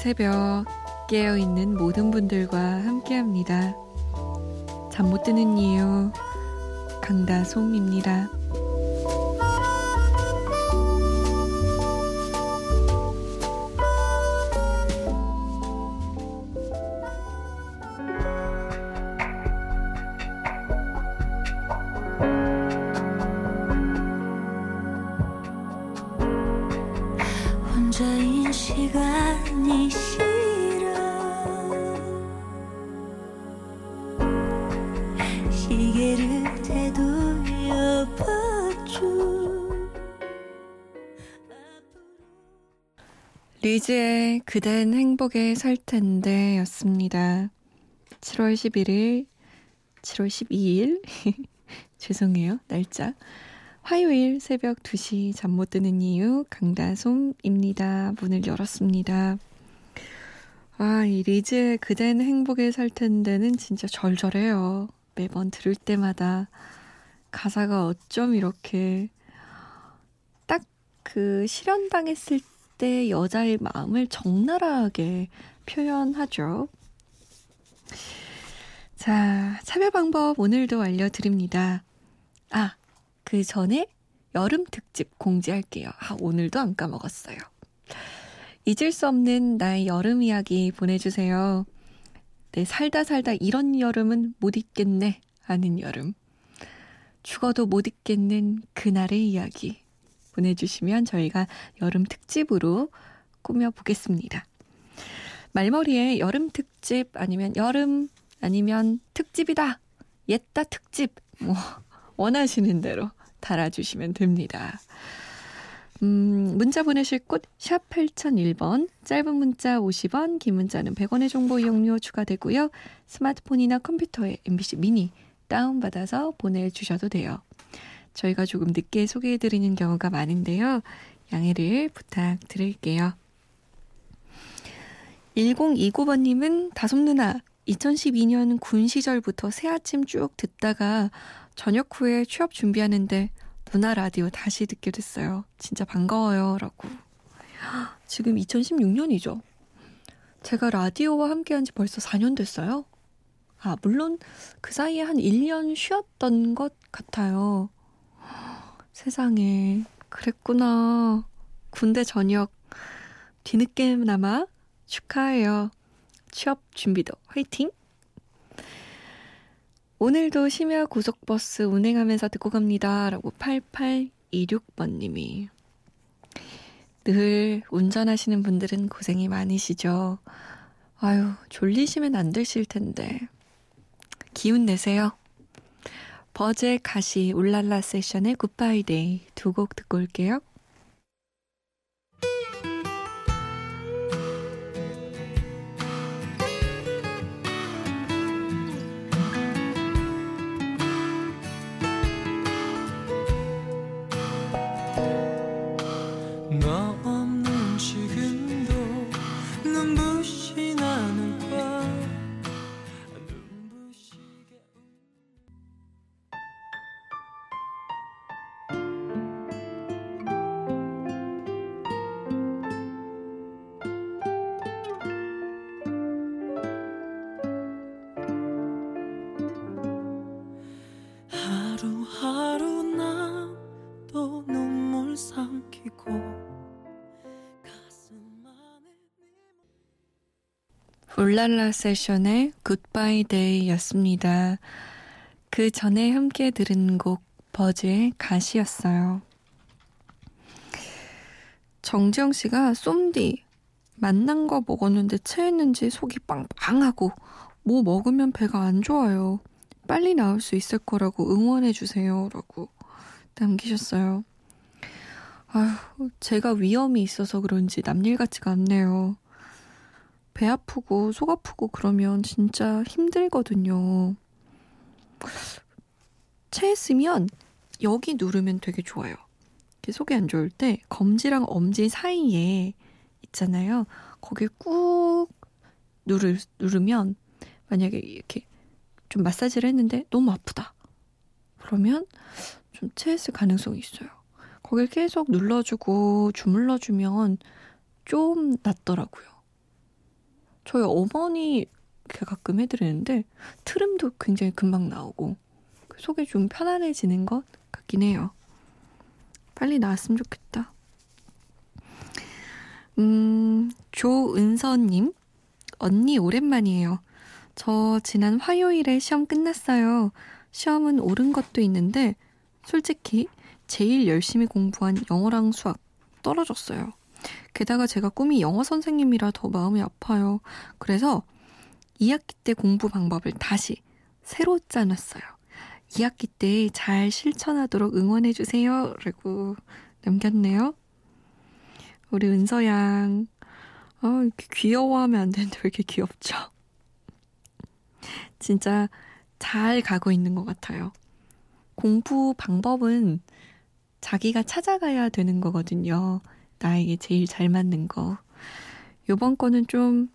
새벽 깨어있는 모든 분들과 함께 합니다. 잠 못 드는 이유, 강다솜입니다. 리즈의 그댄 행복에 살 텐데 였습니다. 7월 11일, 7월 12일, 죄송해요, 날짜. 화요일 새벽 2시 잠 못 드는 이유 강다솜입니다. 문을 열었습니다. 아, 이 리즈의 그댄 행복에 살 텐데는 진짜 절절해요. 매번 들을 때마다 가사가 어쩜 이렇게 딱 그 실현당했을 때 여자의 마음을 적나라하게 표현하죠. 자, 참여 방법 오늘도 알려드립니다. 아, 그 전에 여름 특집 공지할게요. 아, 오늘도 안 까먹었어요. 잊을 수 없는 나의 여름 이야기 보내주세요. 네, 살다 살다 이런 여름은 못 잊겠네 하는 여름. 죽어도 못 잊겠는 그날의 이야기 보내주시면 저희가 여름 특집으로 꾸며보겠습니다. 말머리에 여름 특집 아니면 여름 아니면 특집이다. 옛다 특집 뭐 원하시는 대로 달아주시면 됩니다. 음, 문자 보내실 곳 샵 8001번, 짧은 문자 50원, 긴 문자는 100원의 정보 이용료 추가되고요. 스마트폰이나 컴퓨터에 MBC 미니 다운받아서 보내주셔도 돼요. 저희가 조금 늦게 소개해드리는 경우가 많은데요. 양해를 부탁드릴게요. 1029번님은 다솜 누나 2012년 군 시절부터 새 아침 쭉 듣다가 저녁 후에 취업 준비하는데 누나 라디오 다시 듣게 됐어요. 진짜 반가워요. 라고. 지금 2016년이죠. 제가 라디오와 함께 한 지 벌써 4년 됐어요. 아, 물론 그 사이에 한 1년 쉬었던 것 같아요. 세상에, 그랬구나. 군대 전역 뒤늦게나마 축하해요. 취업 준비도 화이팅! 오늘도 심야 고속버스 운행하면서 듣고 갑니다. 라고 8826번님이. 늘 운전하시는 분들은 고생이 많으시죠. 아유, 졸리시면 안 되실 텐데. 기운 내세요. 버즈의 가시 울랄라 세션의 Goodbye Day 두 곡 듣고 올게요. 울랄라 세션의 Goodbye Day였습니다. 그 전에 함께 들은 곡 버즈의 가시였어요. 정지영 씨가 쏨디 맛난 거 먹었는데 체했는지 속이 빵빵하고 뭐 먹으면 배가 안 좋아요. 빨리 나올 수 있을 거라고 응원해 주세요라고 남기셨어요. 아휴, 제가 위염이 있어서 그런지 남일 같지가 않네요. 배 아프고 속 아프고 그러면 진짜 힘들거든요. 체했으면 여기 누르면 되게 좋아요. 속이 안 좋을 때 검지랑 엄지 사이에 있잖아요. 거기에 꾹 누르, 누르면 만약에 이렇게 좀 마사지를 했는데 너무 아프다. 그러면 좀 체했을 가능성이 있어요. 거길 계속 눌러주고 주물러주면 좀 낫더라고요. 저희 어머니 가끔 해드리는데 트름도 굉장히 금방 나오고 속이 좀 편안해지는 것 같긴 해요. 빨리 나왔으면 좋겠다. 음, 조은서님, 언니 오랜만이에요. 저 지난 화요일에 시험 끝났어요. 시험은 옳은 것도 있는데, 솔직히 제일 열심히 공부한 영어랑 수학 떨어졌어요. 게다가 제가 꿈이 영어 선생님이라 더 마음이 아파요. 그래서 2학기 때 공부 방법을 다시 새로 짜놨어요. 2학기 때 잘 실천하도록 응원해주세요. 라고 남겼네요. 우리 은서양. 아, 이렇게 귀여워하면 안 되는데 왜 이렇게 귀엽죠? 진짜 잘 가고 있는 것 같아요. 공부 방법은 자기가 찾아가야 되는 거거든요. 나에게 제일 잘 맞는 거. 요번 거는 좀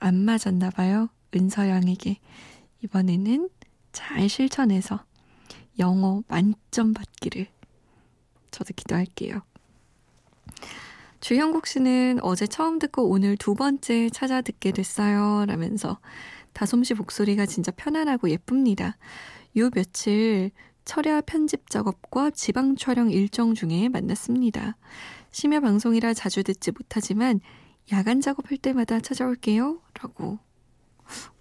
안 맞았나 봐요. 은서양에게. 이번에는 잘 실천해서 영어 만점 받기를 저도 기도할게요. 주형국 씨는 어제 처음 듣고 오늘 두 번째 찾아 듣게 됐어요. 라면서 다솜 씨 목소리가 진짜 편안하고 예쁩니다. 요 며칠 철야 편집 작업과 지방 촬영 일정 중에 만났습니다. 심야 방송이라 자주 듣지 못하지만 야간 작업할 때마다 찾아올게요. 라고.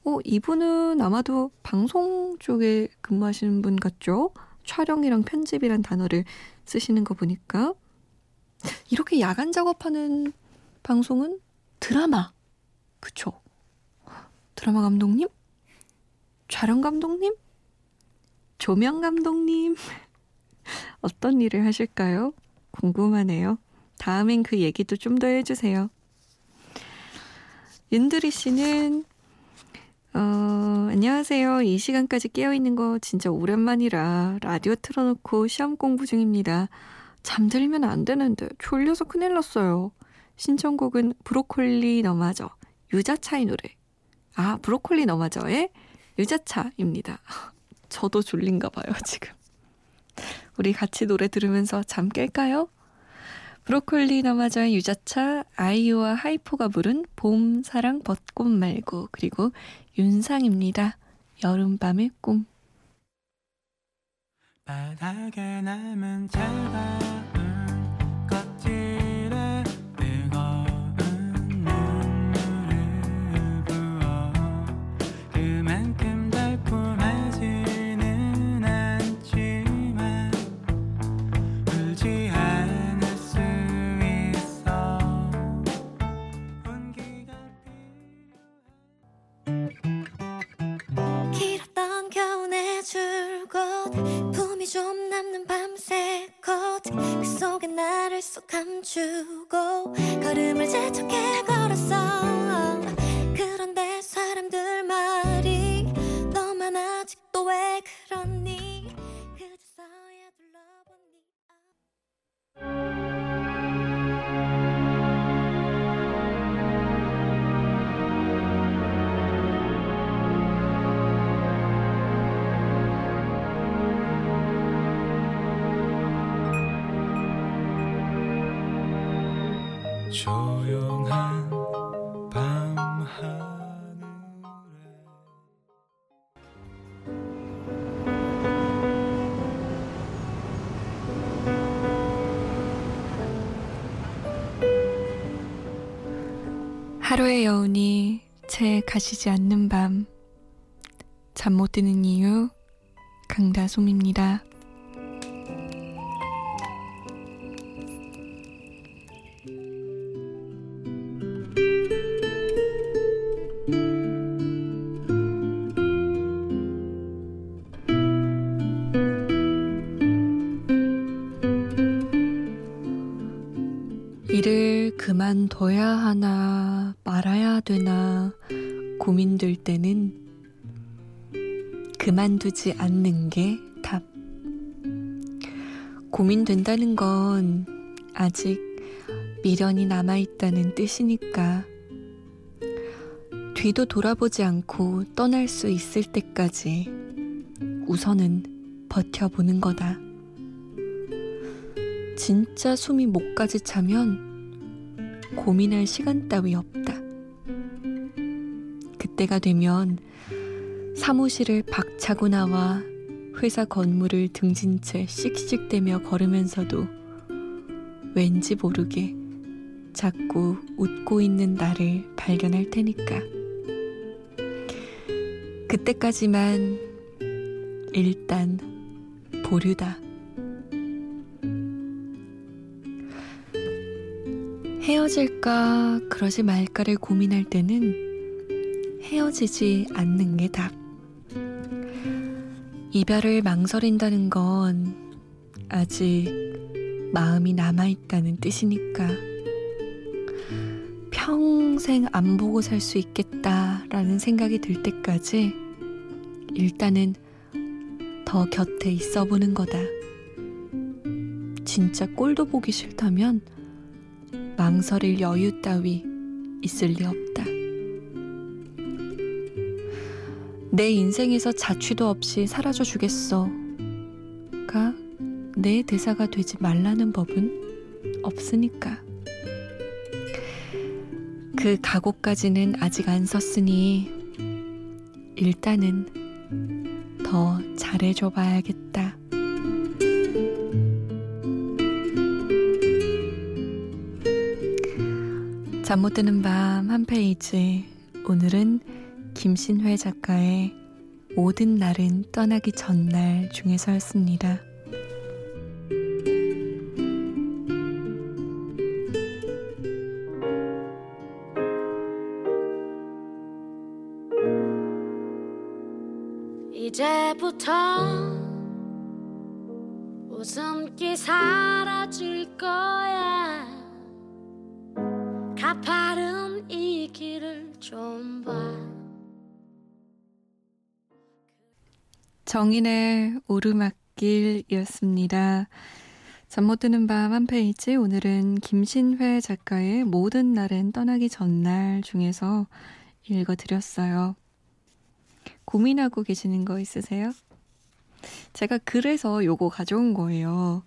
어, 이분은 아마도 방송 쪽에 근무하시는 분 같죠? 촬영이랑 편집이란 단어를 쓰시는 거 보니까. 이렇게 야간 작업하는 방송은 드라마. 그쵸? 드라마 감독님? 촬영 감독님? 조명 감독님? 어떤 일을 하실까요? 궁금하네요. 다음엔 그 얘기도 좀 더 해주세요. 윤두리 씨는 어, 안녕하세요. 이 시간까지 깨어있는 거 진짜 오랜만이라 라디오 틀어놓고 시험 공부 중입니다. 잠들면 안 되는데 졸려서 큰일 났어요. 신청곡은 브로콜리 너마저 유자차의 노래. 아, 브로콜리 너마저의 유자차입니다. 저도 졸린가 봐요, 지금. 우리 같이 노래 들으면서 잠 깰까요? 브로콜리 너마저의 유자차, 아이유와 하이포가 부른 봄, 사랑, 벚꽃 말고, 그리고 윤상입니다. 여름밤의 꿈. 바닥에 남은 차가 감추고 걸음을 재촉해 걸었어 조용한 밤 하늘에 하루의 여운이 채 가시지 않는 밤. 잠 못 드는 이유, 강다솜입니다. 말아야 되나 고민될 때는 그만두지 않는 게 답. 고민된다는 건 아직 미련이 남아있다는 뜻이니까. 뒤도 돌아보지 않고 떠날 수 있을 때까지 우선은 버텨보는 거다. 진짜 숨이 목까지 차면 고민할 시간 따위 없다. 그때가 되면 사무실을 박차고 나와 회사 건물을 등진 채 씩씩대며 걸으면서도 왠지 모르게 자꾸 웃고 있는 나를 발견할 테니까. 그때까지만 일단 보류다. 헤어질까 그러지 말까를 고민할 때는 헤어지지 않는 게 답. 이별을 망설인다는 건 아직 마음이 남아있다는 뜻이니까. 평생 안 보고 살 수 있겠다라는 생각이 들 때까지 일단은 더 곁에 있어 보는 거다. 진짜 꼴도 보기 싫다면 망설일 여유 따위 있을 리 없다. 내 인생에서 자취도 없이 사라져 주겠어. 가 내 대사가 되지 말라는 법은 없으니까. 그 각오까지는 아직 안 썼으니 일단은 더 잘해줘 봐야겠다. 잠 못 드는 밤 한 페이지. 오늘은 김신회 작가의 모든 날은 떠나기 전날 중에서였습니다. 이제부터 웃음기 사라질 거야 가파른 이 길을 좀 봐. 정인의 오르막길이었습니다. 잠 못 드는 밤 한 페이지 오늘은 김신회 작가의 모든 날은 떠나기 전날 중에서 읽어드렸어요. 고민하고 계시는 거 있으세요? 제가 그래서 요거 가져온 거예요.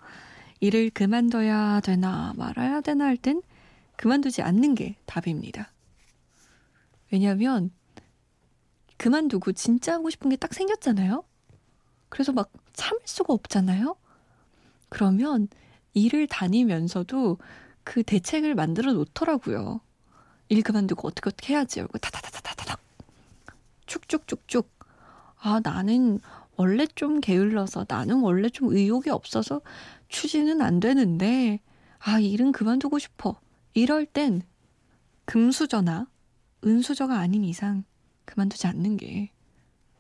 일을 그만둬야 되나 말아야 되나 할 땐 그만두지 않는 게 답입니다. 왜냐면 그만두고 진짜 하고 싶은 게 딱 생겼잖아요. 그래서 막 참을 수가 없잖아요. 그러면 일을 다니면서도 그 대책을 만들어 놓더라고요. 일 그만두고 어떻게 어떻게 해야지. 이러고 타타타타타닥 축축축축. 아 나는 원래 좀 게을러서 나는 원래 좀 의욕이 없어서 추진은 안 되는데 아 일은 그만두고 싶어. 이럴 땐 금수저나 은수저가 아닌 이상 그만두지 않는 게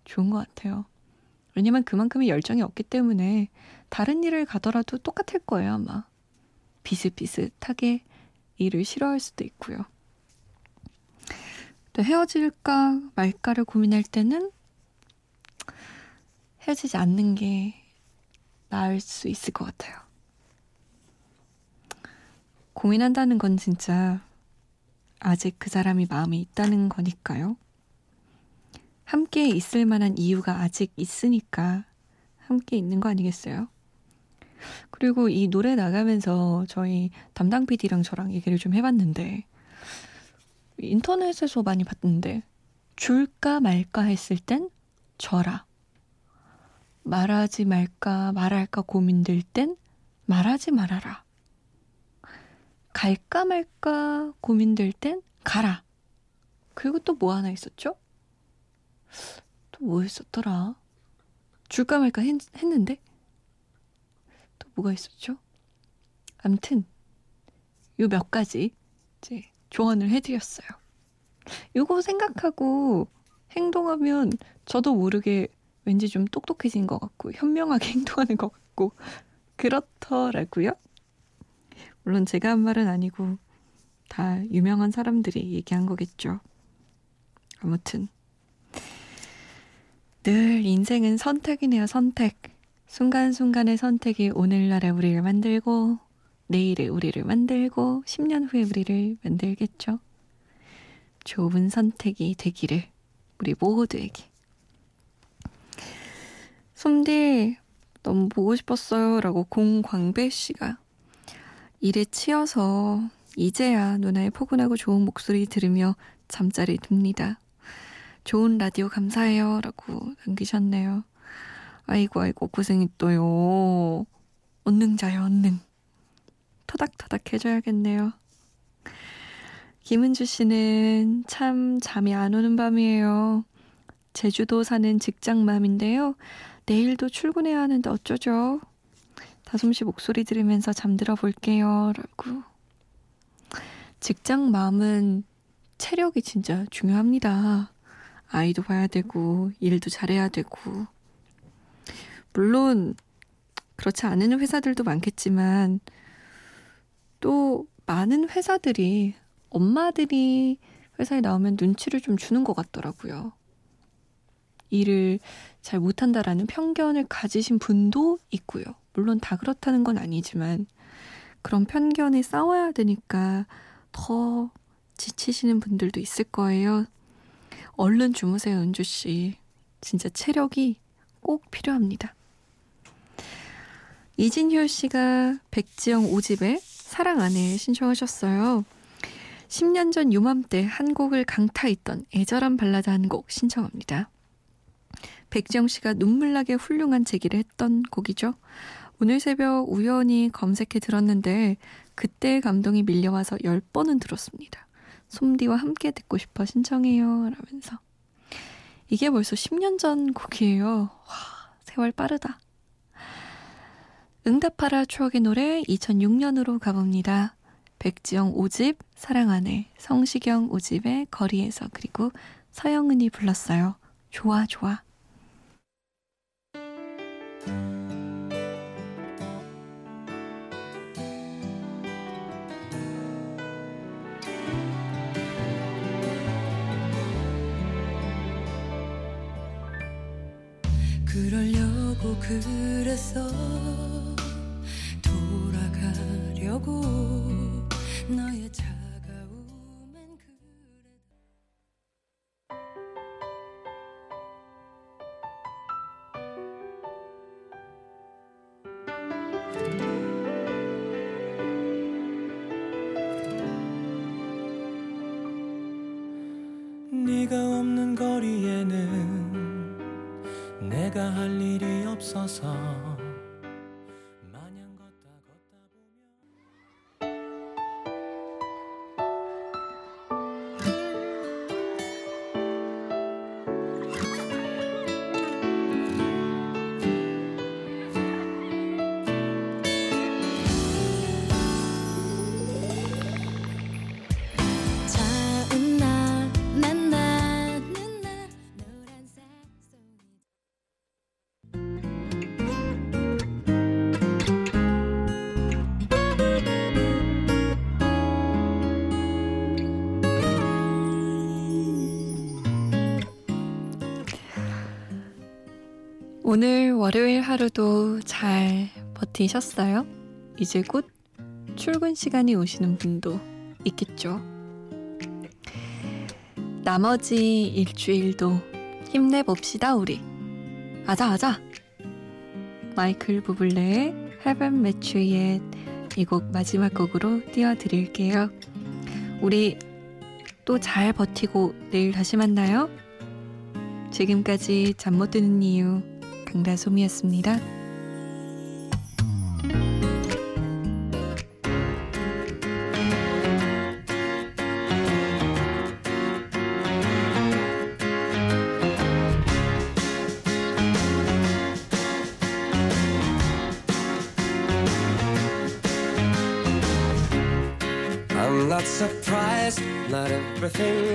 좋은 것 같아요. 왜냐면 그만큼의 열정이 없기 때문에 다른 일을 가더라도 똑같을 거예요, 아마. 비슷비슷하게 일을 싫어할 수도 있고요. 또 헤어질까 말까를 고민할 때는 헤어지지 않는 게 나을 수 있을 것 같아요. 고민한다는 건 진짜 아직 그 사람이 마음에 있다는 거니까요. 함께 있을 만한 이유가 아직 있으니까 함께 있는 거 아니겠어요? 그리고 이 노래 나가면서 저희 담당 PD랑 저랑 얘기를 좀 해봤는데 인터넷에서 많이 봤는데 줄까 말까 했을 땐 줘라. 말하지 말까 말할까 고민될 땐 말하지 말아라. 갈까 말까 고민될 땐 가라. 그리고 또 뭐 하나 있었죠? 또뭐 있었더라? 줄까 말까 했, 했는데? 또 뭐가 있었죠? 암튼 요 몇 가지 이제 조언을 해드렸어요. 요거 생각하고 행동하면 저도 모르게 왠지 좀 똑똑해진 것 같고 현명하게 행동하는 것 같고 그렇더라고요. 물론 제가 한 말은 아니고 다 유명한 사람들이 얘기한 거겠죠. 아무튼 늘 인생은 선택이네요, 선택. 순간순간의 선택이 오늘날의 우리를 만들고 내일의 우리를 만들고 10년 후의 우리를 만들겠죠. 좋은 선택이 되기를 우리 모두에게. 솜디 너무 보고 싶었어요 라고 공광배 씨가 일에 치여서 이제야 누나의 포근하고 좋은 목소리 들으며 잠자리 듭니다. 좋은 라디오 감사해요. 라고 남기셨네요. 아이고, 아이고, 고생했어요. 언능 자요, 언능. 토닥토닥 해줘야겠네요. 김은주 씨는 참 잠이 안 오는 밤이에요. 제주도 사는 직장맘인데요. 내일도 출근해야 하는데 어쩌죠? 다솜 씨 목소리 들으면서 잠들어 볼게요. 라고. 직장맘은 체력이 진짜 중요합니다. 아이도 봐야 되고, 일도 잘해야 되고. 물론, 그렇지 않은 회사들도 많겠지만, 또 많은 회사들이 엄마들이 회사에 나오면 눈치를 좀 주는 것 같더라고요. 일을 잘 못한다라는 편견을 가지신 분도 있고요. 물론 다 그렇다는 건 아니지만 그런 편견에 싸워야 되니까 더 지치시는 분들도 있을 거예요. 얼른 주무세요, 은주 씨. 진짜 체력이 꼭 필요합니다. 이진효 씨가 백지영 5집에 사랑 안에 신청하셨어요. 10년 전 요맘때 한 곡을 강타했던 애절한 발라드 한 곡 신청합니다. 백지영 씨가 눈물나게 훌륭한 제기를 했던 곡이죠. 오늘 새벽 우연히 검색해 들었는데 그때 감동이 밀려와서 10번은 들었습니다. 솜디와 함께 듣고 싶어 신청해요. 라면서. 이게 벌써 10년 전 곡이에요. 와, 세월 빠르다. 응답하라 추억의 노래 2006년으로 가봅니다. 백지영 5집 사랑 안에 성시경 5집의 거리에서 그리고 서영은이 불렀어요. 좋아 좋아. 그랬어 돌아가려고 너의 차가움엔 그래 네가 없는 거리에는 내가 할 일이 없어서 오늘 월요일 하루도 잘 버티셨어요? 이제 곧 출근 시간이 오시는 분도 있겠죠. 나머지 일주일도 힘내봅시다, 우리. 아자, 아자! 마이클 부블레의 Heaven Met You Yet 이곡 마지막 곡으로 띄워드릴게요. 우리 또 잘 버티고 내일 다시 만나요. 지금까지 잠 못 드는 이유 강다솜이었습니다. Not surprised, not everything